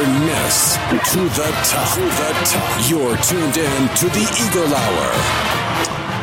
Miss to the top. To the top. You're tuned in to the Eagle Hour.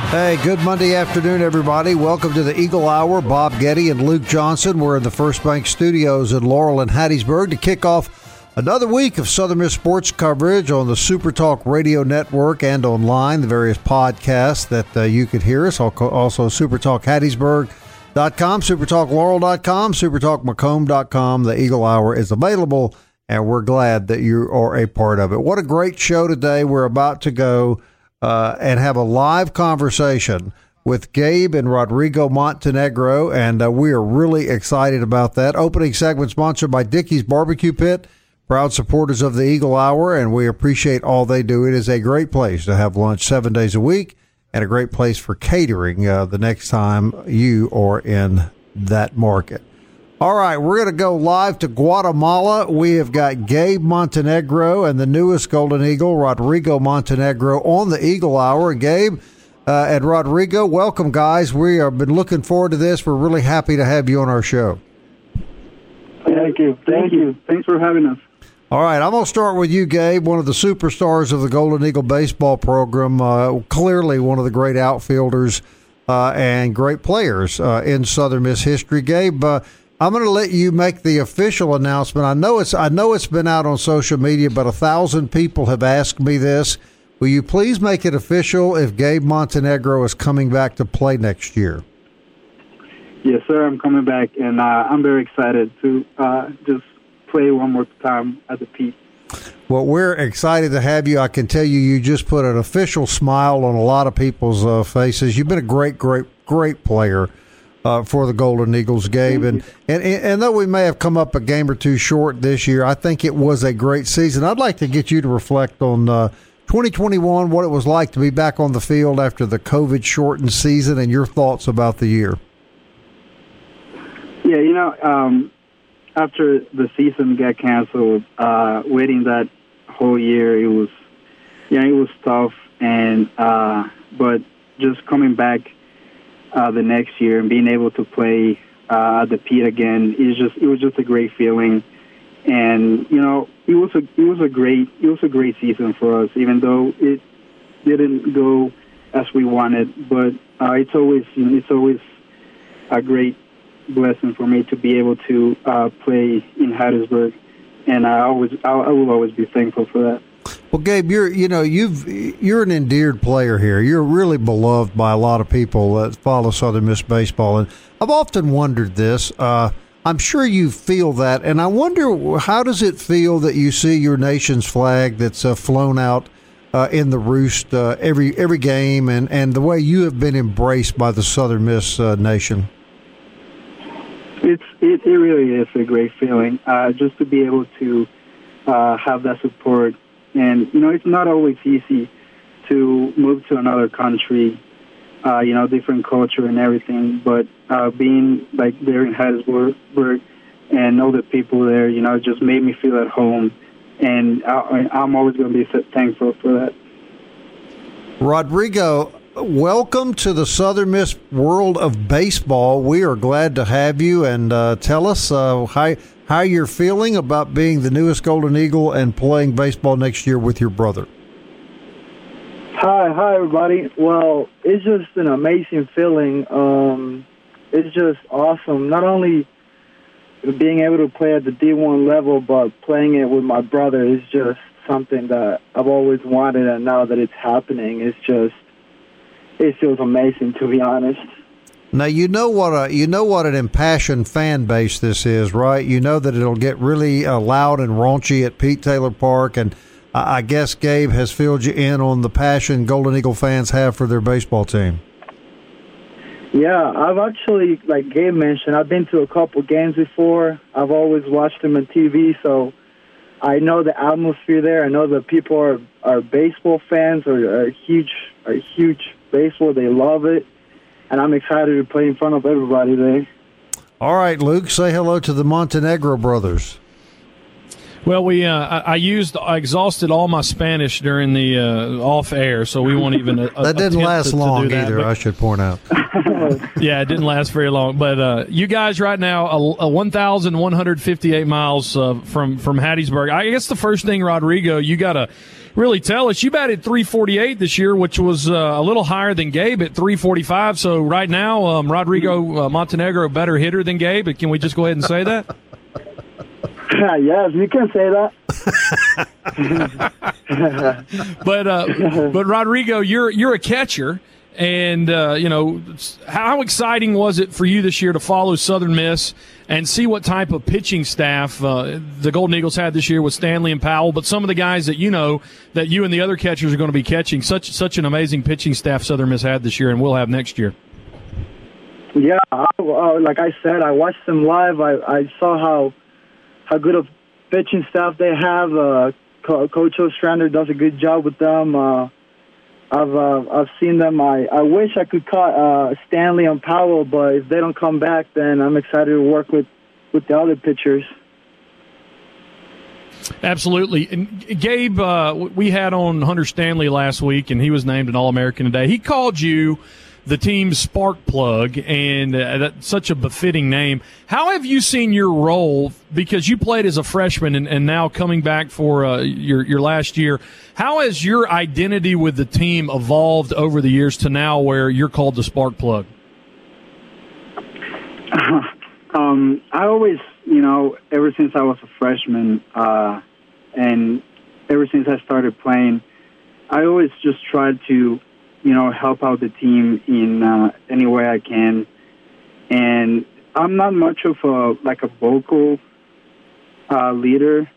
Hey, good Monday afternoon, everybody. Welcome to the Eagle Hour. Bob Getty and Luke Johnson. We're in the First Bank Studios in Laurel and Hattiesburg to kick off another week of Southern Miss sports coverage on the Super Talk Radio Network and online, the various podcasts that uh, you could hear us. Also, supertalkhattiesburg.com, supertalklaurel.com, supertalkmacomb.com. The Eagle Hour is available, and we're glad that you are a part of it. What a great show today. We're about to go uh, and have a live conversation with Gabe and Rodrigo Montenegro, and uh, we are really excited about that. Opening segment sponsored by Dickey's Barbecue Pit, proud supporters of the Eagle Hour, and we appreciate all they do. It is a great place to have lunch seven days a week and a great place for catering uh, the next time you are in that market. All right, we're going to go live to Guatemala. We have got Gabe Montenegro and the newest Golden Eagle, Rodrigo Montenegro, on the Eagle Hour. Gabe uh, and Rodrigo, welcome, guys. We have been looking forward to this. We're really happy to have you on our show. Thank you. Thank you. Thanks for having us. All right, I'm going to start with you, Gabe, one of the superstars of the Golden Eagle baseball program. Uh, clearly, one of the great outfielders uh, and great players uh, in Southern Miss history. Gabe, uh, I'm going to let you make the official announcement. I know it's I know it's been out on social media, but a thousand people have asked me this. Will you please make it official if Gabe Montenegro is coming back to play next year? Yes, sir. I'm coming back, and uh, I'm very excited to uh, just play one more time at the Pete. Well, we're excited to have you. I can tell you, you just put an official smile on a lot of people's uh, faces. You've been a great, great, great player uh, for the Golden Eagles, Gabe. And, and and though we may have come up a game or two short this year, I think it was a great season. I'd like to get you to reflect on uh, 2021, what it was like to be back on the field after the COVID shortened season, and your thoughts about the year. Yeah, you know, um, after the season got canceled, uh, waiting that whole year, it was, yeah, it was tough. And uh, but just coming back uh, the next year and being able to play uh, the Pete again is just it was just a great feeling. And you know, it was a it was a great it was a great season for us, even though it didn't go as we wanted. But uh, it's always it's always a great blessing for me to be able to uh, play in Hattiesburg, and I always I, I will always be thankful for that. Well, Gabe, you're you know you've you're an endeared player here. You're really beloved by a lot of people that follow Southern Miss baseball, and I've often wondered this. Uh, I'm sure you feel that, and I wonder how does it feel that you see your nation's flag that's uh, flown out uh, in the roost uh, every every game, and, and the way you have been embraced by the Southern Miss uh, nation. It's it, it really is a great feeling uh, just to be able to have that support, and you know it's not always easy to move to another country, uh, you know, different culture and everything. But uh, being like there in Hattiesburg and all the people there, you know, just made me feel at home, and I, I'm always going to be thankful for that. Rodrigo, welcome to the Southern Miss world of baseball. We are glad to have you, and uh, tell us uh, how how you're feeling about being the newest Golden Eagle and playing baseball next year with your brother. Hi, hi everybody. Well, it's just an amazing feeling. Um, it's just awesome. Not only being able to play at the D1 level, but playing it with my brother is just something that I've always wanted, and now that it's happening, it's just it feels amazing to be honest. Now you know what a you know what an impassioned fan base this is, right? You know that it'll get really uh, loud and raunchy at Pete Taylor Park, and I, guess Gabe has filled you in on the passion Golden Eagle fans have for their baseball team. Yeah, I've actually, like Gabe mentioned, I've been to a couple games before. I've always watched them on TV, so I know the atmosphere there. I know the people are are baseball fans are huge, are huge baseball. They love it, and I'm excited to play in front of everybody there. All right, Luke, say hello to the Montenegro brothers. Well, we uh, I, I used I exhausted all my Spanish during the uh, off air, so we won't even. Uh, that didn't last to, long to that, either. but, I should point out. yeah, it didn't last very long. But uh, you guys right now, a, a 1,158 miles uh, from from Hattiesburg. I guess the first thing, Rodrigo, you got to really tell us. You batted 348 this year, which was uh, a little higher than Gabe at 345. So right now, um, Rodrigo uh, Montenegro a better hitter than Gabe. But Can we just go ahead and say that? yes, you can say that. but uh, but Rodrigo, you're you're a catcher, and uh, you know how exciting was it for you this year to follow Southern Miss and see what type of pitching staff uh, the Golden Eagles had this year with Stanley and Powell, but some of the guys that you know that you and the other catchers are going to be catching. Such such an amazing pitching staff Southern Miss had this year, and will have next year. Yeah, I, uh, like I said, I watched them live. I, I saw how how good of pitching staff they have. Uh, Co- Coach Ostrander does a good job with them. Uh, I've uh, I've seen them. I, I wish I could cut uh, Stanley and Powell, but if they don't come back, then I'm excited to work with, with the other pitchers. Absolutely. And Gabe, uh, we had on Hunter Stanley last week, and he was named an All American today. He called you the team's spark plug, and uh, that's such a befitting name. How have you seen your role because you played as a freshman and, and now coming back for uh, your your last year? How has your identity with the team evolved over the years to now where you're called the spark plug? um, I always, you know, ever since I was a freshman, uh, and ever since I started playing, I always just tried to you know, help out the team in uh, any way I can. And I'm not much of a like a vocal uh, leader,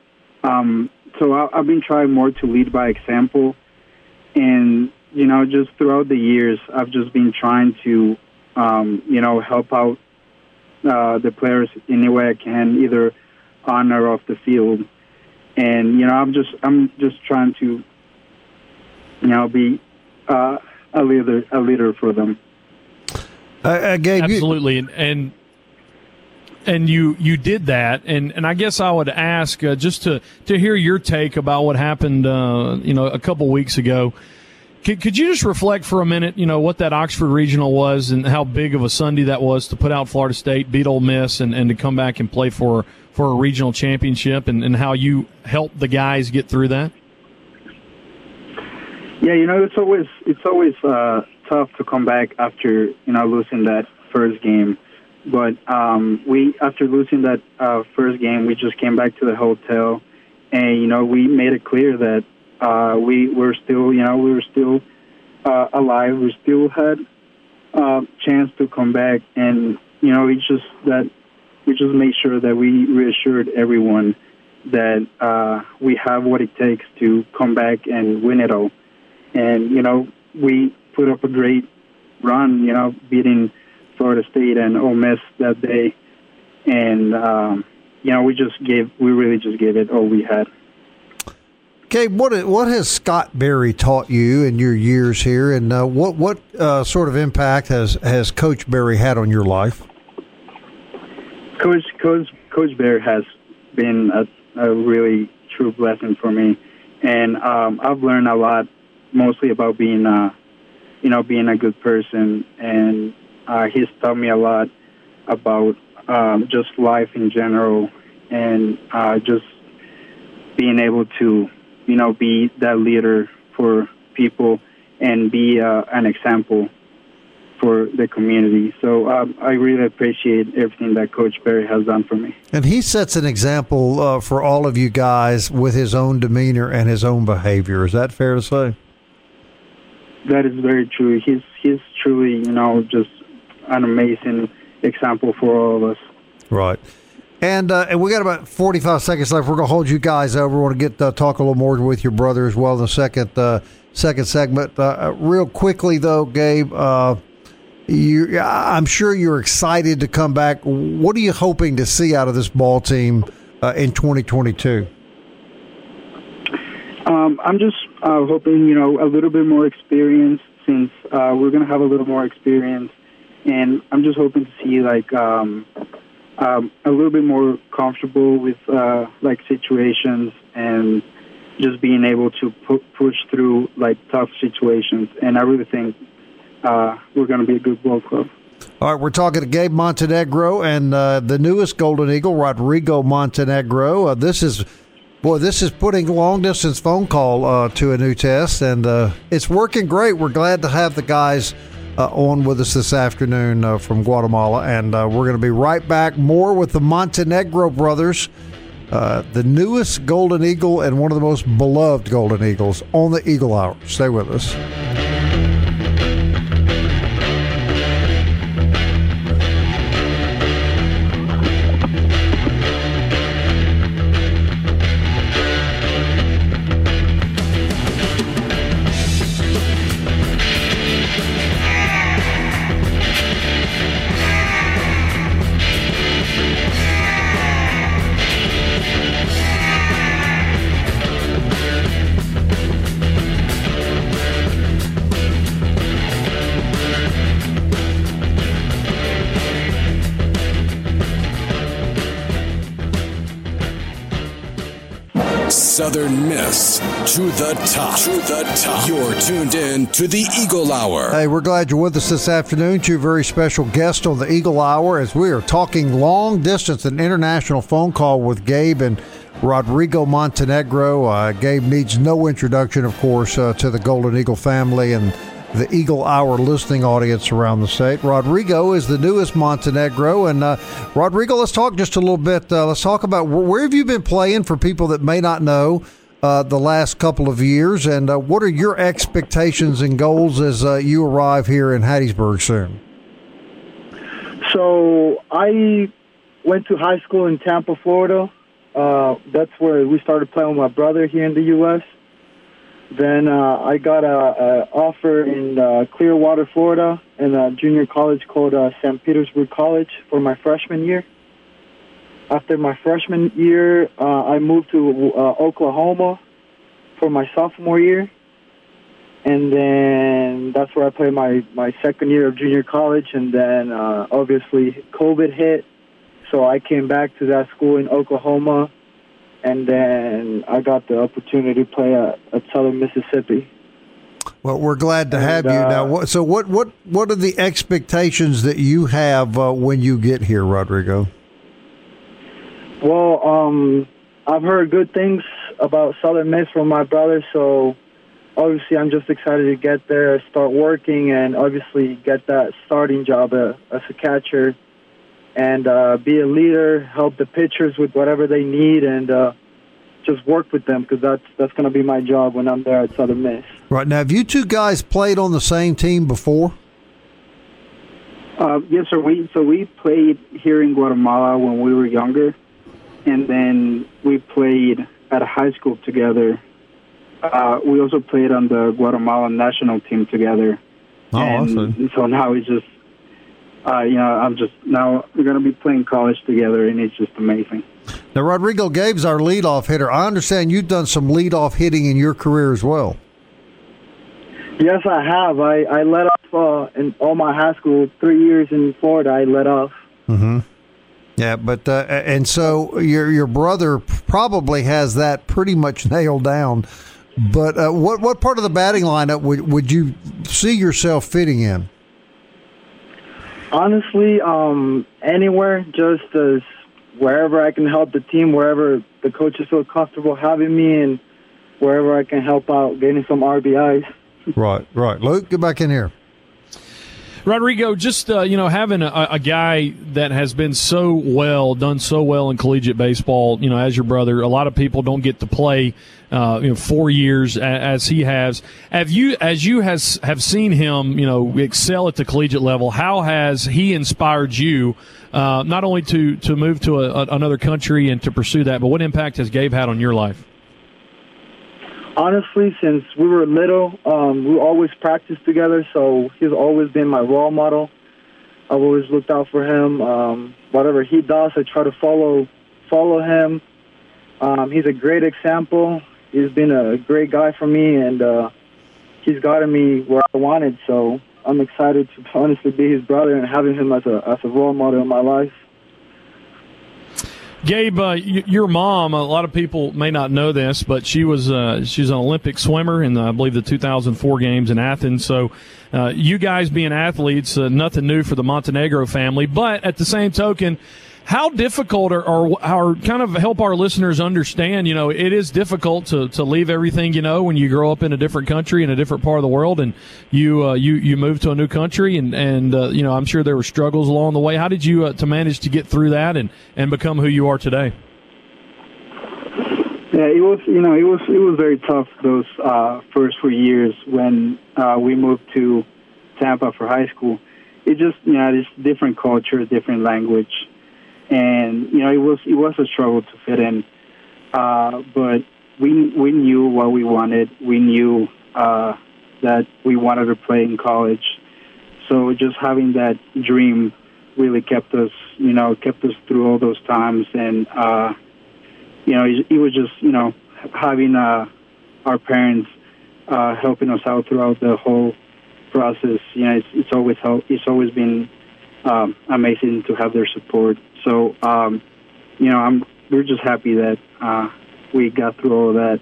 um, so I, I've been trying more to lead by example. And you know, just throughout the years, I've just been trying to, um, you know, help out uh, the players any way I can, either on or off the field. And you know, I'm just I'm just trying to, you know, be uh, a leader a leader for them. Uh, uh, Gabe, absolutely, you- and, and and you you did that, and and I guess I would ask uh, just to to hear your take about what happened, uh, you know, a couple weeks ago. Could, could you just reflect for a minute, you know, what that Oxford Regional was and how big of a Sunday that was to put out Florida State, beat Ole Miss, and, and to come back and play for for a regional championship, and, and how you helped the guys get through that? Yeah, you know, it's always it's always uh, tough to come back after you know losing that first game. But um, we after losing that uh, first game, we just came back to the hotel, and you know we made it clear that uh, we were still you know we were still uh, alive. We still had a uh, chance to come back, and you know it's just that we just made sure that we reassured everyone that uh, we have what it takes to come back and win it all and you know we put up a great run. You know, beating Florida State and Ole Miss that day, and um, you know we just gave we really just gave it all we had. Okay, what what has Scott Berry taught you in your years here, and uh, what what uh, sort of impact has has Coach Berry had on your life? Coach Coach Coach Berry has been a, a really true blessing for me, and um, I've learned a lot mostly about being, uh, you know, being a good person, and uh, he's taught me a lot about um, just life in general, and uh, just being able to, you know, be that leader for people and be uh, an example for the community. So um, I really appreciate everything that Coach Berry has done for me. And he sets an example uh, for all of you guys with his own demeanor and his own behavior. Is that fair to say? That is very true. He's he's truly, you know, just an amazing example for all of us. Right. And uh, and we got about forty five seconds left. We're gonna hold you guys over. We want to get uh, talk a little more with your brother as well in the second uh, second segment. Uh, uh, real quickly though, Gabe, uh, you, I'm sure you're excited to come back. What are you hoping to see out of this ball team uh, in 2022? Um, I'm just uh, hoping, you know, a little bit more experience since uh, we're to have a little more experience. And I'm just hoping to see, like, um, um, a little bit more comfortable with, uh, like, situations and just being able to pu- push through, like, tough situations. And I really think uh, we're going to be a good ball club. All right, we're talking to Gabe Montenegro and uh, the newest Golden Eagle, Rodrigo Montenegro. Uh, this is, boy, this is putting long distance phone call uh, to a new test, and uh, it's working great. We're glad to have the guys uh, on with us this afternoon uh, from Guatemala, and we're going to be right back. More with the Montenegro brothers, the newest Golden Eagle and one of the most beloved Golden Eagles on the Eagle Hour. Stay with us. To the top. To the top. You're tuned in to the Eagle Hour. Hey, we're glad you're with us this afternoon. Two very special guests on the Eagle Hour as we are talking long distance, an international phone call with Gabe and Rodrigo Montenegro. Uh, Gabe needs no introduction, of course, uh, to the Golden Eagle family and the Eagle Hour listening audience around the state. Rodrigo is the newest Montenegro. And uh, Rodrigo, let's talk just a little bit. Uh, let's talk about where have you been playing for people that may not know uh, the last couple of years, and uh, what are your expectations and goals as uh, you arrive here in Hattiesburg soon? So I went to high school in Tampa, Florida. Uh, that's where we started playing with my brother here in the U.S. Then uh, I got a, a offer in uh, Clearwater, Florida, in a junior college called St. Petersburg College for my freshman year. After my freshman year, uh, I moved to uh, Oklahoma for my sophomore year, and then that's where I played my my second year of junior college. And then uh, obviously COVID hit, so I came back to that school in Oklahoma and then I got the opportunity to play at, at Southern Mississippi. Well, we're glad to have and, you uh, now. So, what what what are the expectations that you have uh, when you get here, Rodrigo? Well, um, I've heard good things about Southern Miss from my brother, so obviously I'm just excited to get there, start working, and obviously get that starting job uh, as a catcher and uh, be a leader, help the pitchers with whatever they need, and uh, just work with them because that's that's going to be my job when I'm there at Southern Miss. Right now, have you two guys played on the same team before? Uh, yes, sir. We so we played here in Guatemala when we were younger, and then we played at a high school together. Uh, we also played on the Guatemalan national team together. Oh, and awesome! So now it's just uh, you know, I'm just now we're going to be playing college together, and it's just amazing. Now, Rodrigo Gabe's our leadoff hitter. I understand you've done some leadoff hitting in your career as well. Yes, I have. I, I led off uh, in all my high school three years in Florida. I led off. Mm-hmm. Yeah, but uh, and so your your brother probably has that pretty much nailed down. But uh, what what part of the batting lineup would would you see yourself fitting in? Honestly, um, anywhere, just as wherever I can help the team, wherever the coaches feel comfortable having me, and wherever I can help out getting some RBIs. Right, right. Luke, get back in here. Rodrigo, just uh, you know, having a, a, guy that has been so well, done so well in collegiate baseball, you know, as your brother, a lot of people don't get to play, uh, you know, four years as he has. Have you, as you has have seen him, you know, excel at the collegiate level? How has he inspired you, uh, not only to to move to a, another country and to pursue that, but what impact has Gabe had on your life? Honestly, since we were little, um, we always practiced together, so he's always been my role model. I've always looked out for him. Um, whatever he does, I try to follow follow him. Um, he's a great example. He's been a great guy for me, and uh, he's gotten me where I wanted. So I'm excited to honestly be his brother and having him as a as a role model in my life. Gabe, uh, y- your mom. A lot of people may not know this, but she was uh, she's an Olympic swimmer in the, I believe the 2004 games in Athens. So, uh, you guys being athletes, uh, nothing new for the Montenegro family. But at the same token, how difficult or, or kind of help our listeners understand? You know, it is difficult to, to leave everything you know when you grow up in a different country in a different part of the world, and you uh, you you move to a new country, and and uh, you know I'm sure there were struggles along the way. How did you uh, to manage to get through that and and become who you are today? Yeah, it was you know it was it was very tough those uh, first four years when uh, we moved to Tampa for high school. It just you know it's different culture, different language, and you know it was it was a struggle to fit in. Uh, but we we knew what we wanted. We knew uh, that we wanted to play in college. So just having that dream really kept us you know kept us through all those times and. Uh, you know, it, was just, you know, having uh, our parents uh, helping us out throughout the whole process. You know, it's, it's always help, it's always been um, amazing to have their support. So, um, you know, I'm we're just happy that uh, we got through all of that,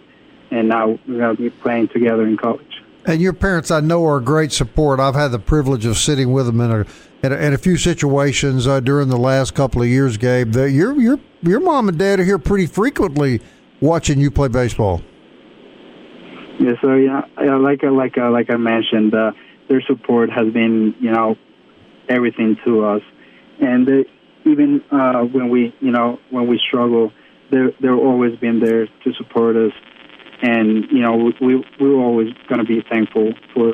and now we're going to be playing together in college. And your parents, I know, are great support. I've had the privilege of sitting with them in a in a, in a few situations uh, during the last couple of years, Gabe. That your your your mom and dad are here pretty frequently watching you play baseball. Yeah, so yeah, like like uh, like I mentioned, uh, their support has been you know everything to us, and they, even uh, when we you know when we struggle, they're they're always been there to support us, and you know we we're always going to be thankful for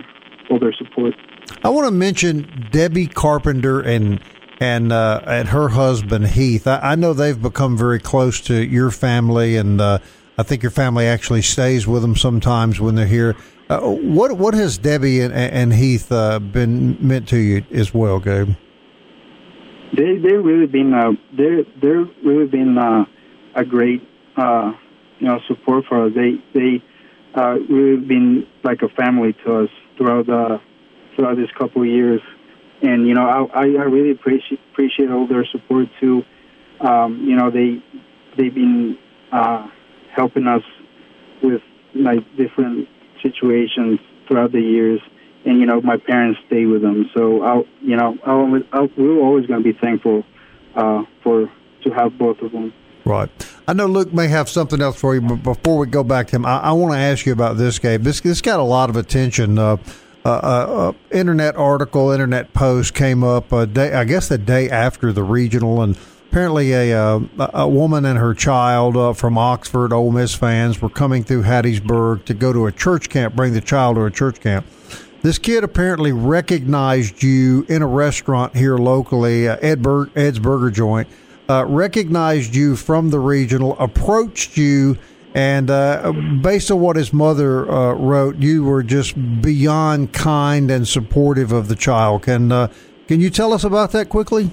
all their support. I want to mention Debbie Carpenter and and uh, and her husband Heath. I, I, know they've become very close to your family, and uh, I think your family actually stays with them sometimes when they're here. Uh, what what has Debbie and, and Heath uh, been meant to you as well, Gabe? They they really been uh, they they're really been uh, a great you know support for us. They they really been like a family to us throughout the throughout this couple of years and you know I, I really appreciate appreciate all their support too. Um, you know they they've been uh, helping us with like different situations throughout the years, and you know my parents stay with them, so I'll you know I'll, I'll, we're always going to be thankful uh, for to have both of them. Right. I know Luke may have something else for you, but before we go back to him, I, I want to ask you about this game. This this got a lot of attention. Uh, uh, uh, internet article, internet post came up a day, I guess the day after the regional, and apparently a uh, a woman and her child uh, from Oxford, Ole Miss fans, were coming through Hattiesburg to go to a church camp, bring the child to a church camp. This kid apparently recognized you in a restaurant here locally, uh, Ed Ed's Burger Joint. Uh, recognized you from the regional, approached you and uh, based on what his mother uh, wrote, you were just beyond kind and supportive of the child. Can uh, can you tell us about that quickly?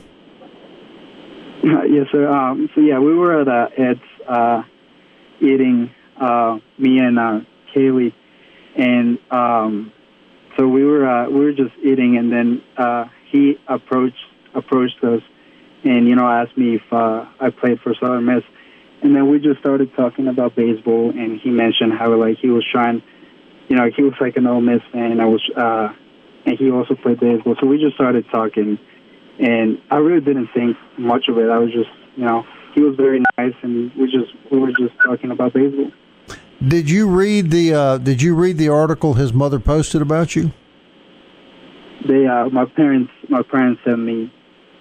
yes, sir. Um, so yeah, we were at uh, Ed's uh, eating uh, me and Kaylee, and um, so we were uh, we were just eating, and then uh, he approached approached us, and you know asked me if uh, I played for Southern Miss and then we just started talking about baseball, and he mentioned how like he was trying, you know, he was like an Ole Miss fan. And I was, uh, and he also played baseball. So we just started talking, and I really didn't think much of it. I was just, you know, he was very nice, and we just we were just talking about baseball. Did you read the uh, Did you read the article his mother posted about you? They, uh, my parents, my parents sent me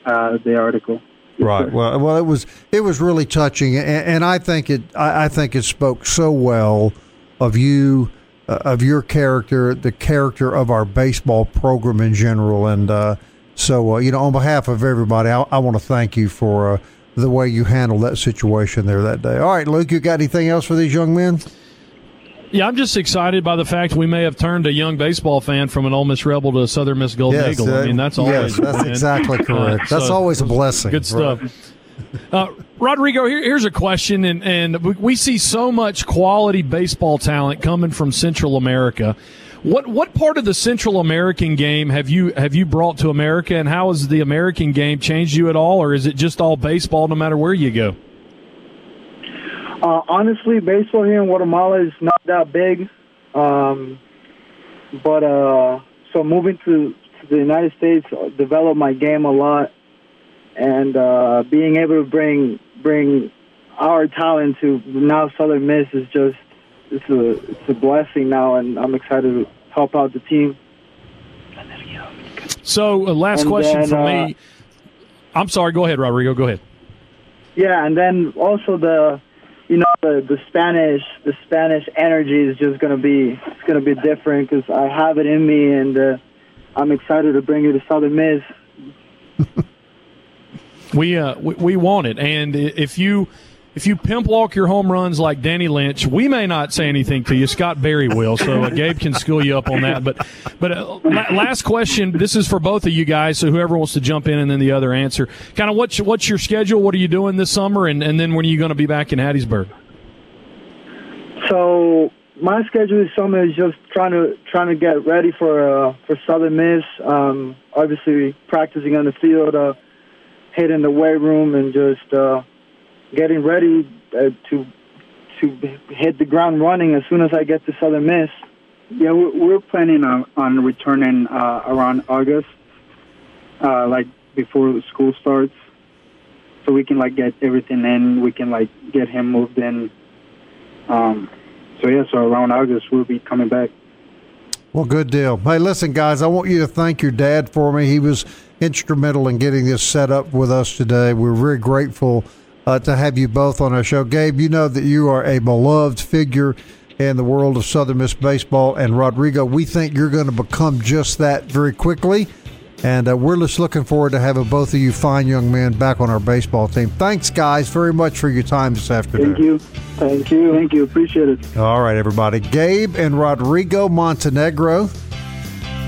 uh, the article. Right. Well, well, it was it was really touching, and, and I think it I, I, think it spoke so well of you, uh, of your character, the character of our baseball program in general, and uh, so uh, you know, on behalf of everybody, I, I want to thank you for uh, the way you handled that situation there that day. All right, Luke, you got anything else for these young men? Yeah, I'm just excited by the fact we may have turned a young baseball fan from an Ole Miss Rebel to a Southern Miss Golden Yes, Eagle. I mean, that's uh, always yes, that's exactly correct. Uh, that's so- always a blessing. Good stuff. Uh, Rodrigo, here, here's a question, and, and we- we see so much quality baseball talent coming from Central America. What what part of the Central American game have you have you brought to America, and how has the American game changed you at all, or is it just all baseball no matter where you go? Uh, honestly, baseball here in Guatemala is not that big. Um, but uh, so moving to, to the United States developed my game a lot, and uh, being able to bring bring our talent to now Southern Miss is just it's a it's a blessing now, and I'm excited to help out the team. So, uh, last And question then, for uh, me. I'm sorry. Go ahead, Rodrigo. Go ahead. Yeah, and then also the, you know, the the Spanish the Spanish energy is just gonna be it's gonna be different because I have it in me, and uh, I'm excited to bring you to Southern Miss. We uh we, we want it, and if you if you pimp walk your home runs like Danny Lynch, we may not say anything to you. Scott Berry will, so uh, Gabe can school you up on that. But but uh, last question. This is for both of you guys. So whoever wants to jump in and then the other answer. Kind of what's what's your schedule? What are you doing this summer? And and then when are you going to be back in Hattiesburg? So my schedule this summer is just trying to trying to get ready for uh, for Southern Miss. Um, obviously practicing on the field, uh, hitting the weight room, and just uh, getting ready uh, to to hit the ground running as soon as I get to Southern Miss. Yeah, we're, we're planning on, on returning uh, around August, uh, like before school starts, so we can like get everything in. We can like get him moved in. Um, so yeah, so around August we'll be coming back. Well, good deal. Hey, listen, guys, I want you to thank your dad for me. He was instrumental in getting this set up with us today. We're very grateful uh, to have you both on our show. Gabe, you know that you are a beloved figure in the world of Southern Miss baseball. And Rodrigo, we think you're going to become just that very quickly. And uh, we're just looking forward to having both of you fine young men back on our baseball team. Thanks, guys, very much for your time this afternoon. Thank you, thank you, Thank you, appreciate it. All right, everybody. Gabe and Rodrigo Montenegro.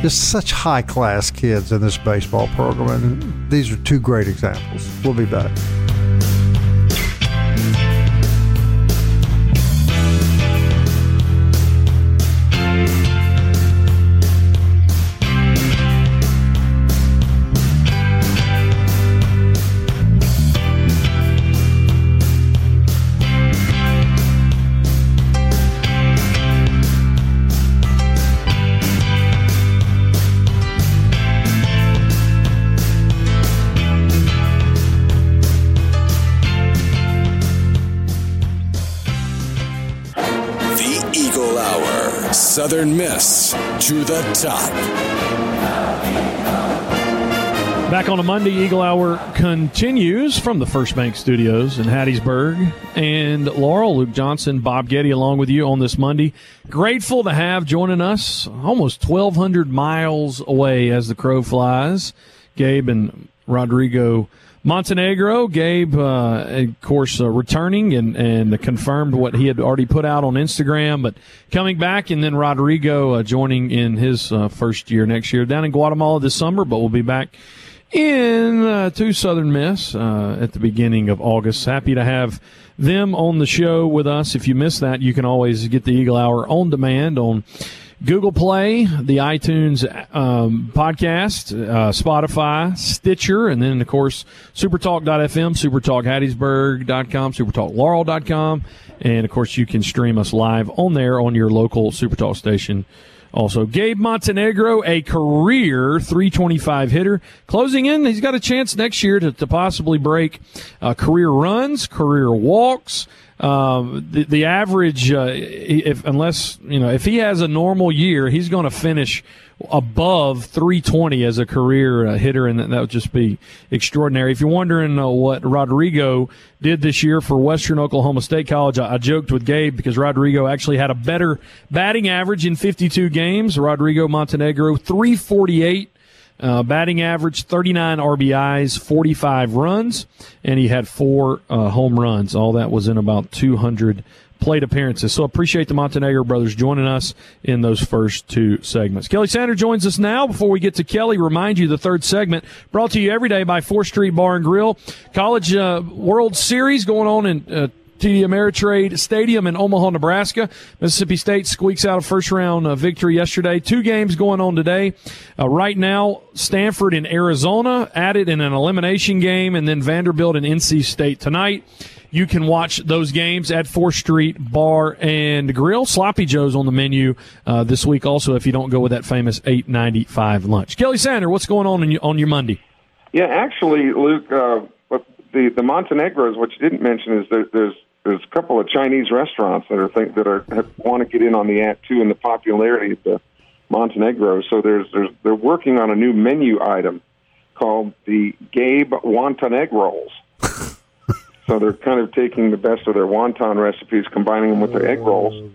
Just such high class kids in this baseball program. And these are two great examples. We'll be back. Miss to the top. Back on a Monday, Eagle Hour continues from the First Bank Studios in Hattiesburg. And Laurel, Luke Johnson, Bob Getty along with you on this Monday. Grateful to have joining us almost 1,200 miles away as the crow flies. Gabe and Rodrigo Montenegro. Gabe, uh, of course, uh, returning and, and confirmed what he had already put out on Instagram, but coming back, and then Rodrigo uh, joining in his uh, first year next year down in Guatemala this summer, but we'll be back in uh, to Southern Miss uh, at the beginning of August. Happy to have them on the show with us. If you missed that, you can always get the Eagle Hour on demand on Google Play, the iTunes um, podcast, uh, Spotify, Stitcher, and then, of course, supertalk.fm, supertalkhattiesburg.com, supertalklaurel.com. And, of course, you can stream us live on there on your local Supertalk station. Also, Gabe Montenegro, a career 325 hitter, closing in. He's got a chance next year to, to possibly break uh, career runs, career walks. Um, the, the average, uh, if unless you know, if he has a normal year, he's going to finish above 320 as a career uh, hitter, and that, would just be extraordinary. If you're wondering uh, what Rodrigo did this year for Western Oklahoma State College, I, I joked with Gabe because Rodrigo actually had a better batting average in 52 games. Rodrigo Montenegro 348. Uh, batting average 39 RBIs, 45 runs, and he had four uh, home runs. All that was in about 200 plate appearances. So appreciate the Montenegro brothers joining us in those first two segments. Kelly Sander joins us now. Before we get to Kelly, remind you the third segment brought to you every day by Fourth Street Bar and Grill. College uh, World Series going on in. TD Ameritrade Stadium in Omaha, Nebraska. Mississippi State squeaks out a first round uh, victory yesterday. Two games going on today. Uh, right now, Stanford in Arizona added in an elimination game, and then Vanderbilt and NC State tonight. You can watch those games at 4th Street Bar and Grill. Sloppy Joe's on the menu uh, this week also if you don't go with that famous 895 lunch. Kelly Sander, what's going on on your Monday? Yeah, actually, Luke, uh, the the Montenegros, what you didn't mention is that there's there's a couple of Chinese restaurants that are think that are have, want to get in on the act too, and the popularity of the Montenegro. So there's there's they're working on a new menu item called the Gabe Wonton egg rolls. so they're kind of taking the best of their wonton recipes, combining them with their egg rolls.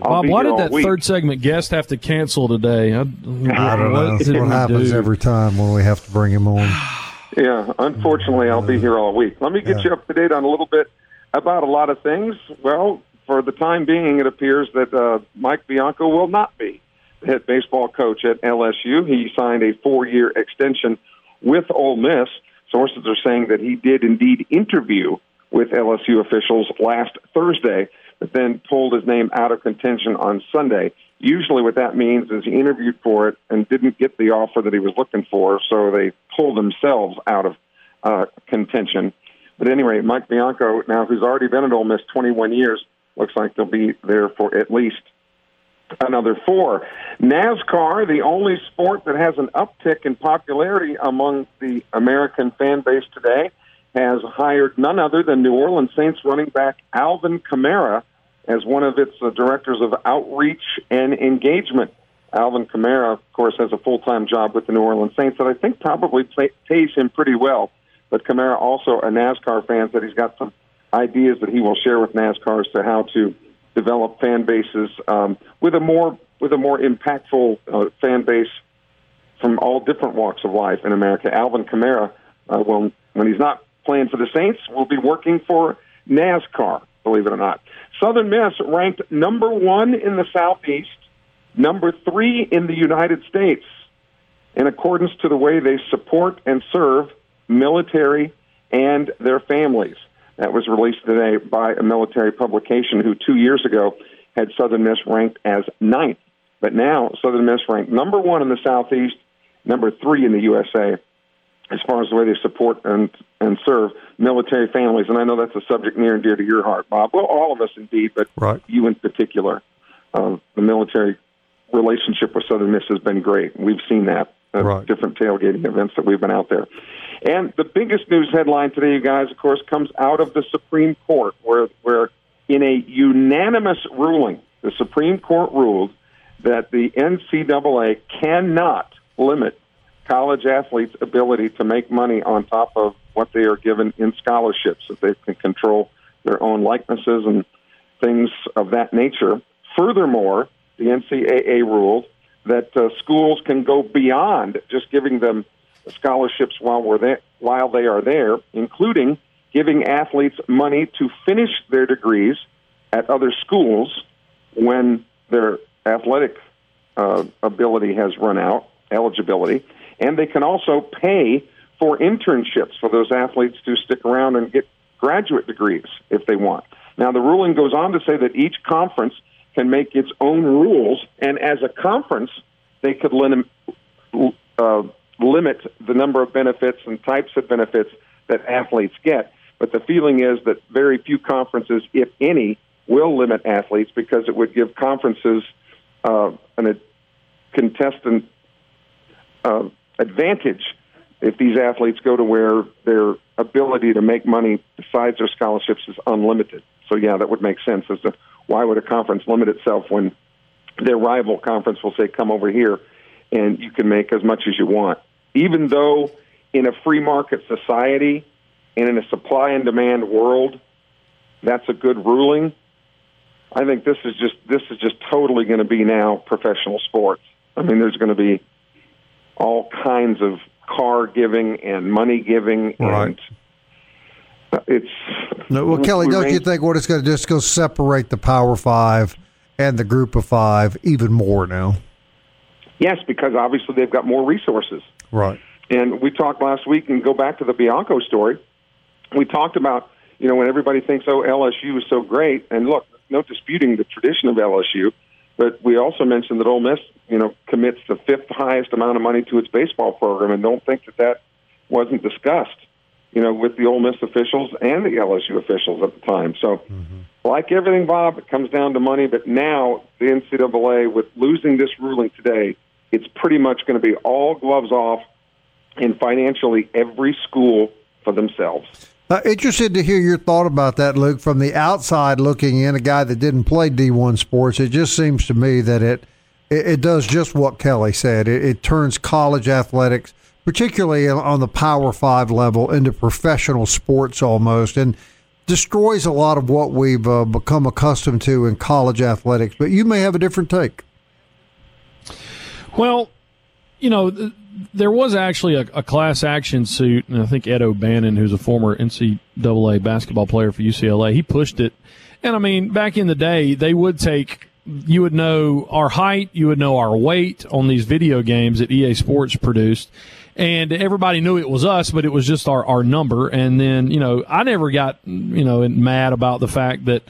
Bob, why did that week. third segment guest have to cancel today? I, I don't know. What, what happens do? every time when we have to bring him on. Yeah, unfortunately, I'll be here all week. Let me get yeah. you up to date on a little bit about a lot of things. Well, for the time being, it appears that uh, Mike Bianco will not be the head baseball coach at LSU. He signed a four-year extension with Ole Miss. Sources are saying that he did indeed interview with LSU officials last Thursday, but then pulled his name out of contention on Sunday. Usually, what that means is he interviewed for it and didn't get the offer that he was looking for, so they pulled themselves out of uh, contention. But anyway, Mike Bianco, now who's already been at Ole Miss 21 years, looks like they'll be there for at least another four. NASCAR, the only sport that has an uptick in popularity among the American fan base today, has hired none other than New Orleans Saints running back Alvin Kamara as one of its uh, directors of outreach and engagement. Alvin Kamara, of course, has a full time job with the New Orleans Saints that I think probably pays him pretty well. But Kamara, also a NASCAR fan, said he's got some ideas that he will share with NASCAR as to how to develop fan bases um, with a more with a more impactful uh, fan base from all different walks of life in America. Alvin Kamara, uh, when he's not playing for the Saints, will be working for NASCAR. Believe it or not, Southern Miss ranked number one in the Southeast, number three in the United States, in accordance to the way they support and serve military and their families. That was released today by a military publication who two years ago had Southern Miss ranked as ninth. But now Southern Miss ranked number one in the Southeast, number three in the USA as far as the way they support and, and serve military families. And I know that's a subject near and dear to your heart, Bob. Well, all of us indeed, but right. you in particular. Uh, the military relationship with Southern Miss has been great. We've seen that at right. different tailgating events that we've been out there. And the biggest news headline today, you guys, of course, comes out of the Supreme Court, where, where in a unanimous ruling, the Supreme Court ruled that the NCAA cannot limit college athletes' ability to make money on top of what they are given in scholarships, that they can control their own likenesses and things of that nature. Furthermore, the NCAA ruled that uh, schools can go beyond just giving them scholarships while we're there, while they are there, including giving athletes money to finish their degrees at other schools when their athletic uh, ability has run out, eligibility, and they can also pay for internships for those athletes to stick around and get graduate degrees if they want. Now, the ruling goes on to say that each conference can make its own rules, and as a conference, they could lim- uh, limit the number of benefits and types of benefits that athletes get. But the feeling is that very few conferences, if any, will limit athletes because it would give conferences uh, an, a contestant uh, advantage if these athletes go to where their ability to make money besides their scholarships is unlimited. So, yeah, that would make sense as to why would a conference limit itself when their rival conference will say, come over here and you can make as much as you want. Even though in a free market society and in a supply and demand world, that's a good ruling. I think this is just this is just totally going to be now professional sports. I mean, there's going to be all kinds of car giving and money giving right. and Uh, it's no, well, Kelly, don't remains- you think what it's going to do is go separate the Power Five and the Group of Five even more now? Yes, because obviously they've got more resources. Right. And we talked last week, and go back to the Bianco story. We talked about, you know, when everybody thinks, oh, LSU is so great, and look, no disputing the tradition of LSU, but we also mentioned that Ole Miss, you know, commits the fifth highest amount of money to its baseball program, and don't think that that wasn't discussed, you know, with the Ole Miss officials and the LSU officials at the time. So, like everything, Bob, it comes down to money. But now the NCAA, with losing this ruling today, it's pretty much going to be all gloves off and financially every school for themselves. Uh, interested to hear your thought about that, Luke. From the outside looking in, a guy that didn't play D1 sports, it just seems to me that it it, it does just what Kelly said. It, it turns college athletics, particularly on the Power Five level, into professional sports almost, and destroys a lot of what we've uh, become accustomed to in college athletics. But you may have a different take. Well, you know, th- there was actually a, a class action suit, and I think Ed O'Bannon, who's a former NCAA basketball player for UCLA, he pushed it. And I mean, back in the day, they would take, you would know our height, you would know our weight on these video games that EA Sports produced. And everybody knew it was us, but it was just our, our number. And then, you know, I never got, you know, mad about the fact that,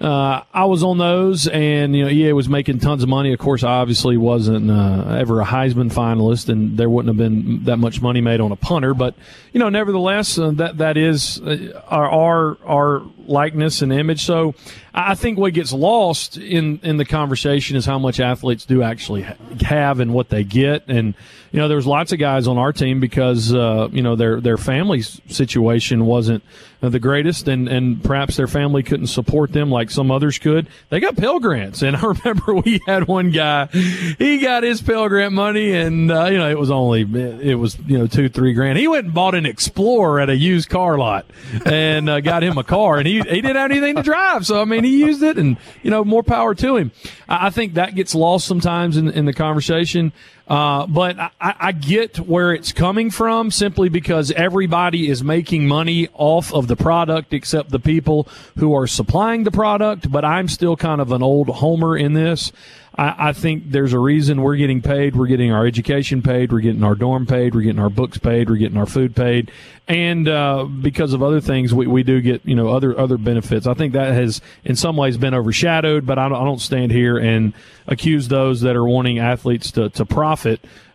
uh, I was on those, and you know, EA was making tons of money. Of course, I obviously wasn't uh, ever a Heisman finalist, and there wouldn't have been that much money made on a punter. But you know, nevertheless, uh, that that is uh, our, our our likeness and image. So I think what gets lost in in the conversation is how much athletes do actually have and what they get. And you know, there's lots of guys on our team because uh, you know their their family situation wasn't the greatest, and and perhaps their family couldn't support them like some others could. They got Pell Grants, and I remember we had one guy, he got his Pell Grant money, and uh, you know it was only it was you know two three grand. He went and bought an Explorer at a used car lot, and uh, got him a car, and he he didn't have anything to drive, so I mean he used it, and you know more power to him. I, I think that gets lost sometimes in in the conversation. Uh, but I, I get where it's coming from simply because everybody is making money off of the product except the people who are supplying the product. But I'm still kind of an old homer in this. I, I think there's a reason we're getting paid. We're getting our education paid. We're getting our dorm paid. We're getting our books paid. We're getting our food paid. And uh, because of other things, we, we do get you know other other benefits. I think that has in some ways been overshadowed. But I don't, I don't stand here and accuse those that are wanting athletes to, to profit.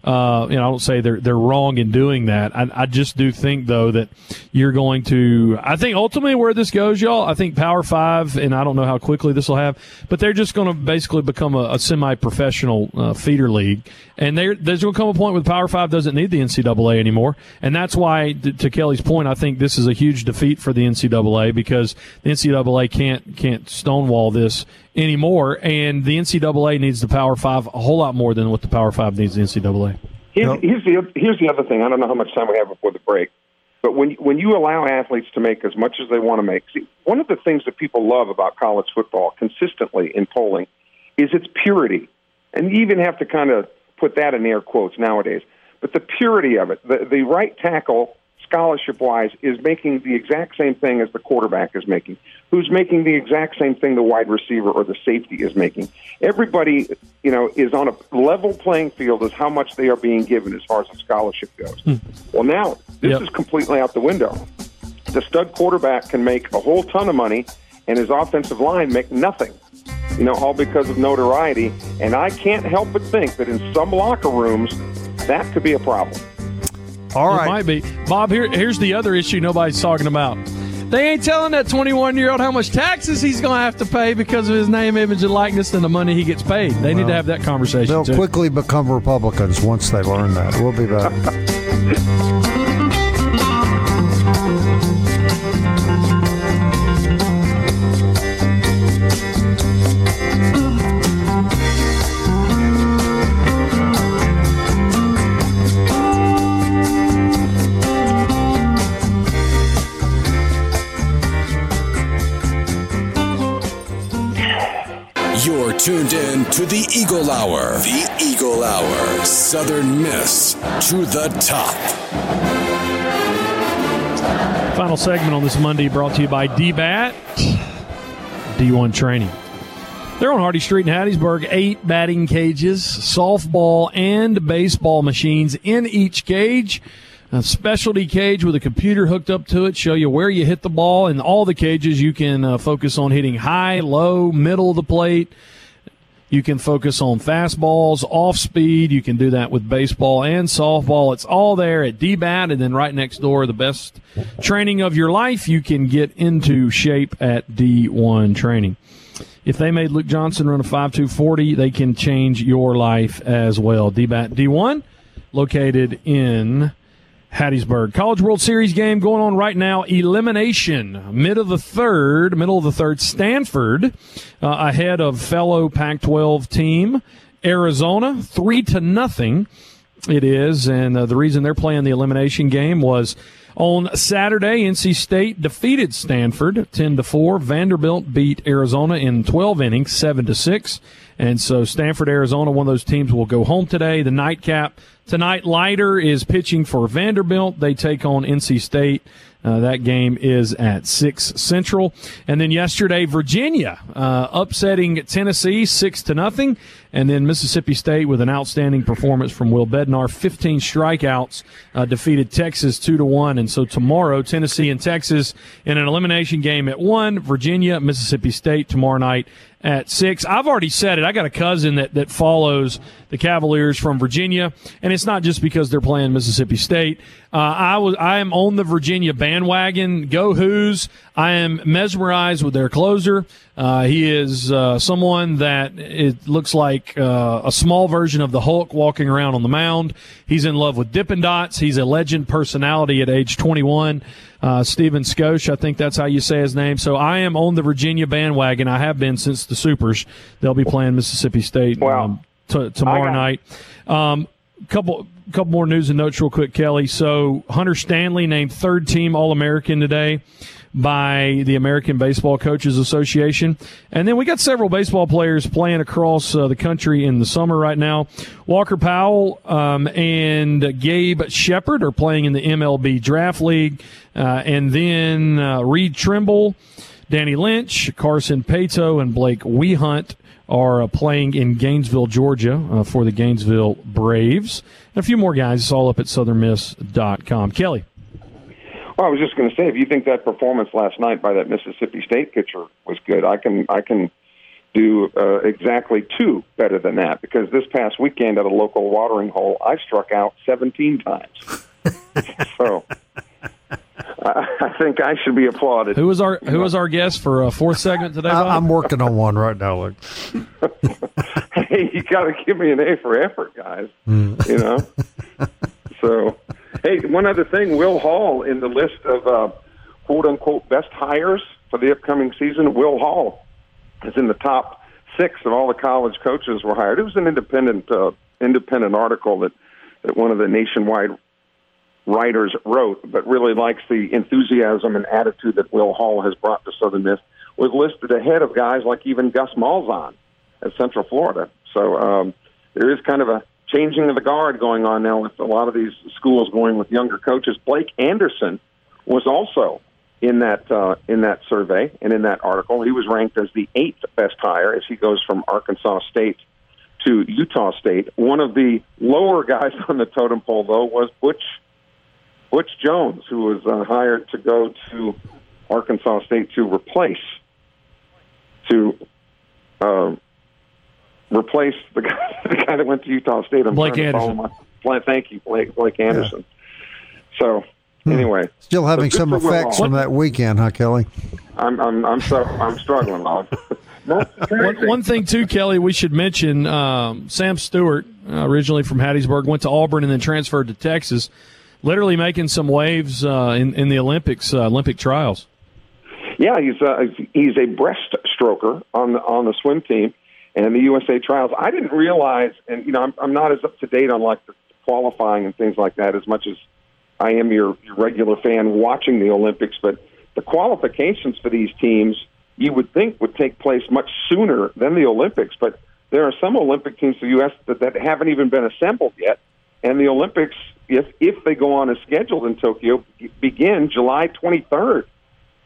Uh, you know, I don't say they're they're wrong in doing that. I, I just do think though that you're going to. I think ultimately where this goes, y'all. I think Power Five, and I don't know how quickly this will have, but they're just going to basically become a, a semi-professional uh, feeder league, and there there's going to come a point where the Power Five doesn't need the NCAA anymore, and that's why, to, to Kelly's point, I think this is a huge defeat for the NCAA because the NCAA can't can't stonewall this anymore, and the NCAA needs the Power Five a whole lot more than what the Power Five needs the NCAA. Here's, here's the here's the other thing. I don't know how much time we have before the break, but when when you allow athletes to make as much as they want to make, see, one of the things that people love about college football consistently in polling is its purity, and you even have to kind of put that in air quotes nowadays. But the purity of it, the the right tackle scholarship wise is making the exact same thing as the quarterback is making, who's making the exact same thing the wide receiver or the safety is making. Everybody, you know, is on a level playing field as how much they are being given as far as the scholarship goes. Hmm. Well, now this Yep. is completely out the window. The stud quarterback can make a whole ton of money, and his offensive line make nothing. You know, all because of notoriety. And I can't help but think that in some locker rooms, that could be a problem. All It might be. Bob, here, here's the other issue nobody's talking about. They ain't telling that 21 year old how much taxes he's going to have to pay because of his name, image, and likeness and the money he gets paid. They need to have that conversation They'll too. quickly become Republicans once they learn that. We'll be back. tuned in to the Eagle Hour. The Eagle Hour. Southern Miss to the top. Final segment on this Monday brought to you by DBAT, D1 Training. They're on Hardy Street in Hattiesburg. Eight batting cages, softball and baseball machines in each cage. A specialty cage with a computer hooked up to it, show you where you hit the ball. In all the cages, you can uh, focus on hitting high, low, middle of the plate. You can focus on fastballs, off speed. You can do that with baseball and softball. It's all there at DBAT, and then right next door, the best training of your life. You can get into shape at D1 Training. If they made Luke Johnson run a 5.240, they can change your life as well. DBAT D1, located in Hattiesburg. College World Series game going on right now. Elimination, mid of the third, middle of the third. Stanford uh, ahead of fellow Pac-12 team Arizona, three to nothing. It is, and uh, the reason they're playing the elimination game was on Saturday, NC State defeated Stanford 10 to 4. Vanderbilt beat Arizona in 12 innings, 7 to 6. And so Stanford, Arizona, one of those teams will go home today. The nightcap tonight, Leiter is pitching for Vanderbilt. They take on NC State. Uh, that game is at 6 Central. And then yesterday, Virginia uh, upsetting Tennessee 6 to nothing. And then Mississippi State with an outstanding performance from Will Bednar, 15 strikeouts, uh, defeated Texas 2 to 1. And so tomorrow, Tennessee and Texas in an elimination game at 1, Virginia, Mississippi State tomorrow night at six. I've already said it. I got a cousin that, that follows the Cavaliers from Virginia, and it's not just because they're playing Mississippi State. Uh, I was I am on the Virginia bandwagon. Go Hoos! I am mesmerized with their closer. Uh, he is uh, someone that it looks like uh, a small version of the Hulk walking around on the mound. He's in love with Dippin' Dots. He's a legend personality at age 21. Uh, Stephen Schoch, I think that's how you say his name. So I am on the Virginia bandwagon. I have been since the Supers. They'll be playing Mississippi State wow. um, t- tomorrow night. Um, couple couple more news and notes real quick, Kelly. So Hunter Stanley named third team All American today by the American Baseball Coaches Association. And then we got several baseball players playing across uh, the country in the summer right now. Walker Powell um, and Gabe Shepard are playing in the MLB Draft League. Uh, and then uh, Reed Trimble, Danny Lynch, Carson Paetow, and Blake Wehunt are uh, playing in Gainesville, Georgia uh, for the Gainesville Braves. And a few more guys. It's all up at southernmiss.com. Kelly. Well, I was just going to say, if you think that performance last night by that Mississippi State pitcher was good, I can I can do uh, exactly two better than that because this past weekend at a local watering hole, I struck out 17 times. so I, I think I should be applauded. Who was our Who was our guest for a fourth segment today? Bob? I, I'm working on one right now, Luke. hey, you got to give me an A for effort, guys. You know. so, hey, one other thing: Will Hall in the list of uh, quote unquote best hires for the upcoming season. Will Hall is in the top six of all the college coaches were hired. It was an independent uh, independent article that that one of the nationwide writers wrote, but really likes the enthusiasm and attitude that Will Hall has brought to Southern Miss. Was listed ahead of guys like even Gus Malzahn at Central Florida. So um, there is kind of a changing of the guard going on now with a lot of these schools going with younger coaches. Blake Anderson was also in that uh, in that survey and in that article. He was ranked as the eighth best hire as he goes from Arkansas State to Utah State. One of the lower guys on the totem pole, though, was Butch Butch Jones, who was uh, hired to go to Arkansas State to replace to uh, replace the guy, the guy that went to Utah State. I'm Blake trying to follow Anderson. My, thank you, Blake Blake Anderson. So anyway, Still having some effects from that weekend, huh, Kelly? I'm I'm I'm so I'm struggling, Bob. One, one thing too, Kelly, we should mention um, Sam Stewart, uh, originally from Hattiesburg, went to Auburn and then transferred to Texas. Literally making some waves uh, in in the Olympics, uh, Olympic trials. Yeah, he's uh, he's a breaststroker on the on the swim team and the USA trials. I didn't realize, and you know, I'm, I'm not as up to date on like the qualifying and things like that as much as I am your, your regular fan watching the Olympics. But the qualifications for these teams, you would think, would take place much sooner than the Olympics. But there are some Olympic teams for the U.S. that, that haven't even been assembled yet. And the Olympics, if if they go on as scheduled in Tokyo, begin July 23rd.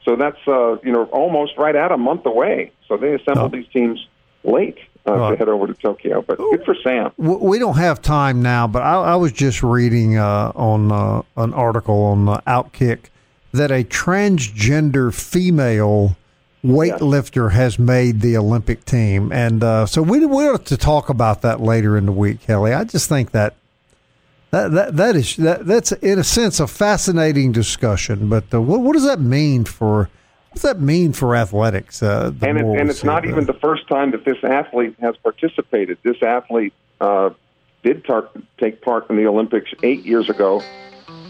So that's uh, you know almost right at a month away. So they assembled oh. these teams late uh, right. to head over to Tokyo. But good for Sam. We don't have time now, but I, I was just reading uh, on uh, an article on uh, Outkick that a transgender female weightlifter has made the Olympic team, and uh, so we we have to talk about that later in the week, Kelly. I just think that that that, that is that that's in a sense a fascinating discussion. But uh, what what does that mean for what does that mean for athletics? Uh, and, it, and it's not even the first time that this athlete has participated. This athlete uh, did tar- take part in the Olympics eight years ago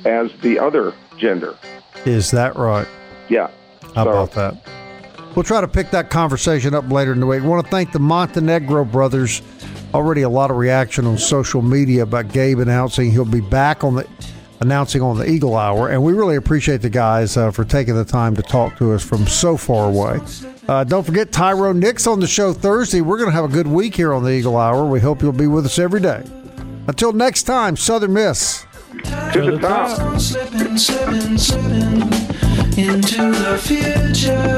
as the other gender. Is that right? Yeah. How so, about that? We'll try to pick that conversation up later in the week. I want to thank the Montenegro brothers. Already a lot of reaction on social media about Gabe announcing he'll be back on the announcing on the Eagle Hour, and we really appreciate the guys uh, for taking the time to talk to us from so far away. Uh, don't forget Tyrone Nix on the show Thursday. We're going to have a good week here on the Eagle Hour. We hope you'll be with us every day. Until next time, Southern Miss. To the top. Slipping, slipping, slipping into the future.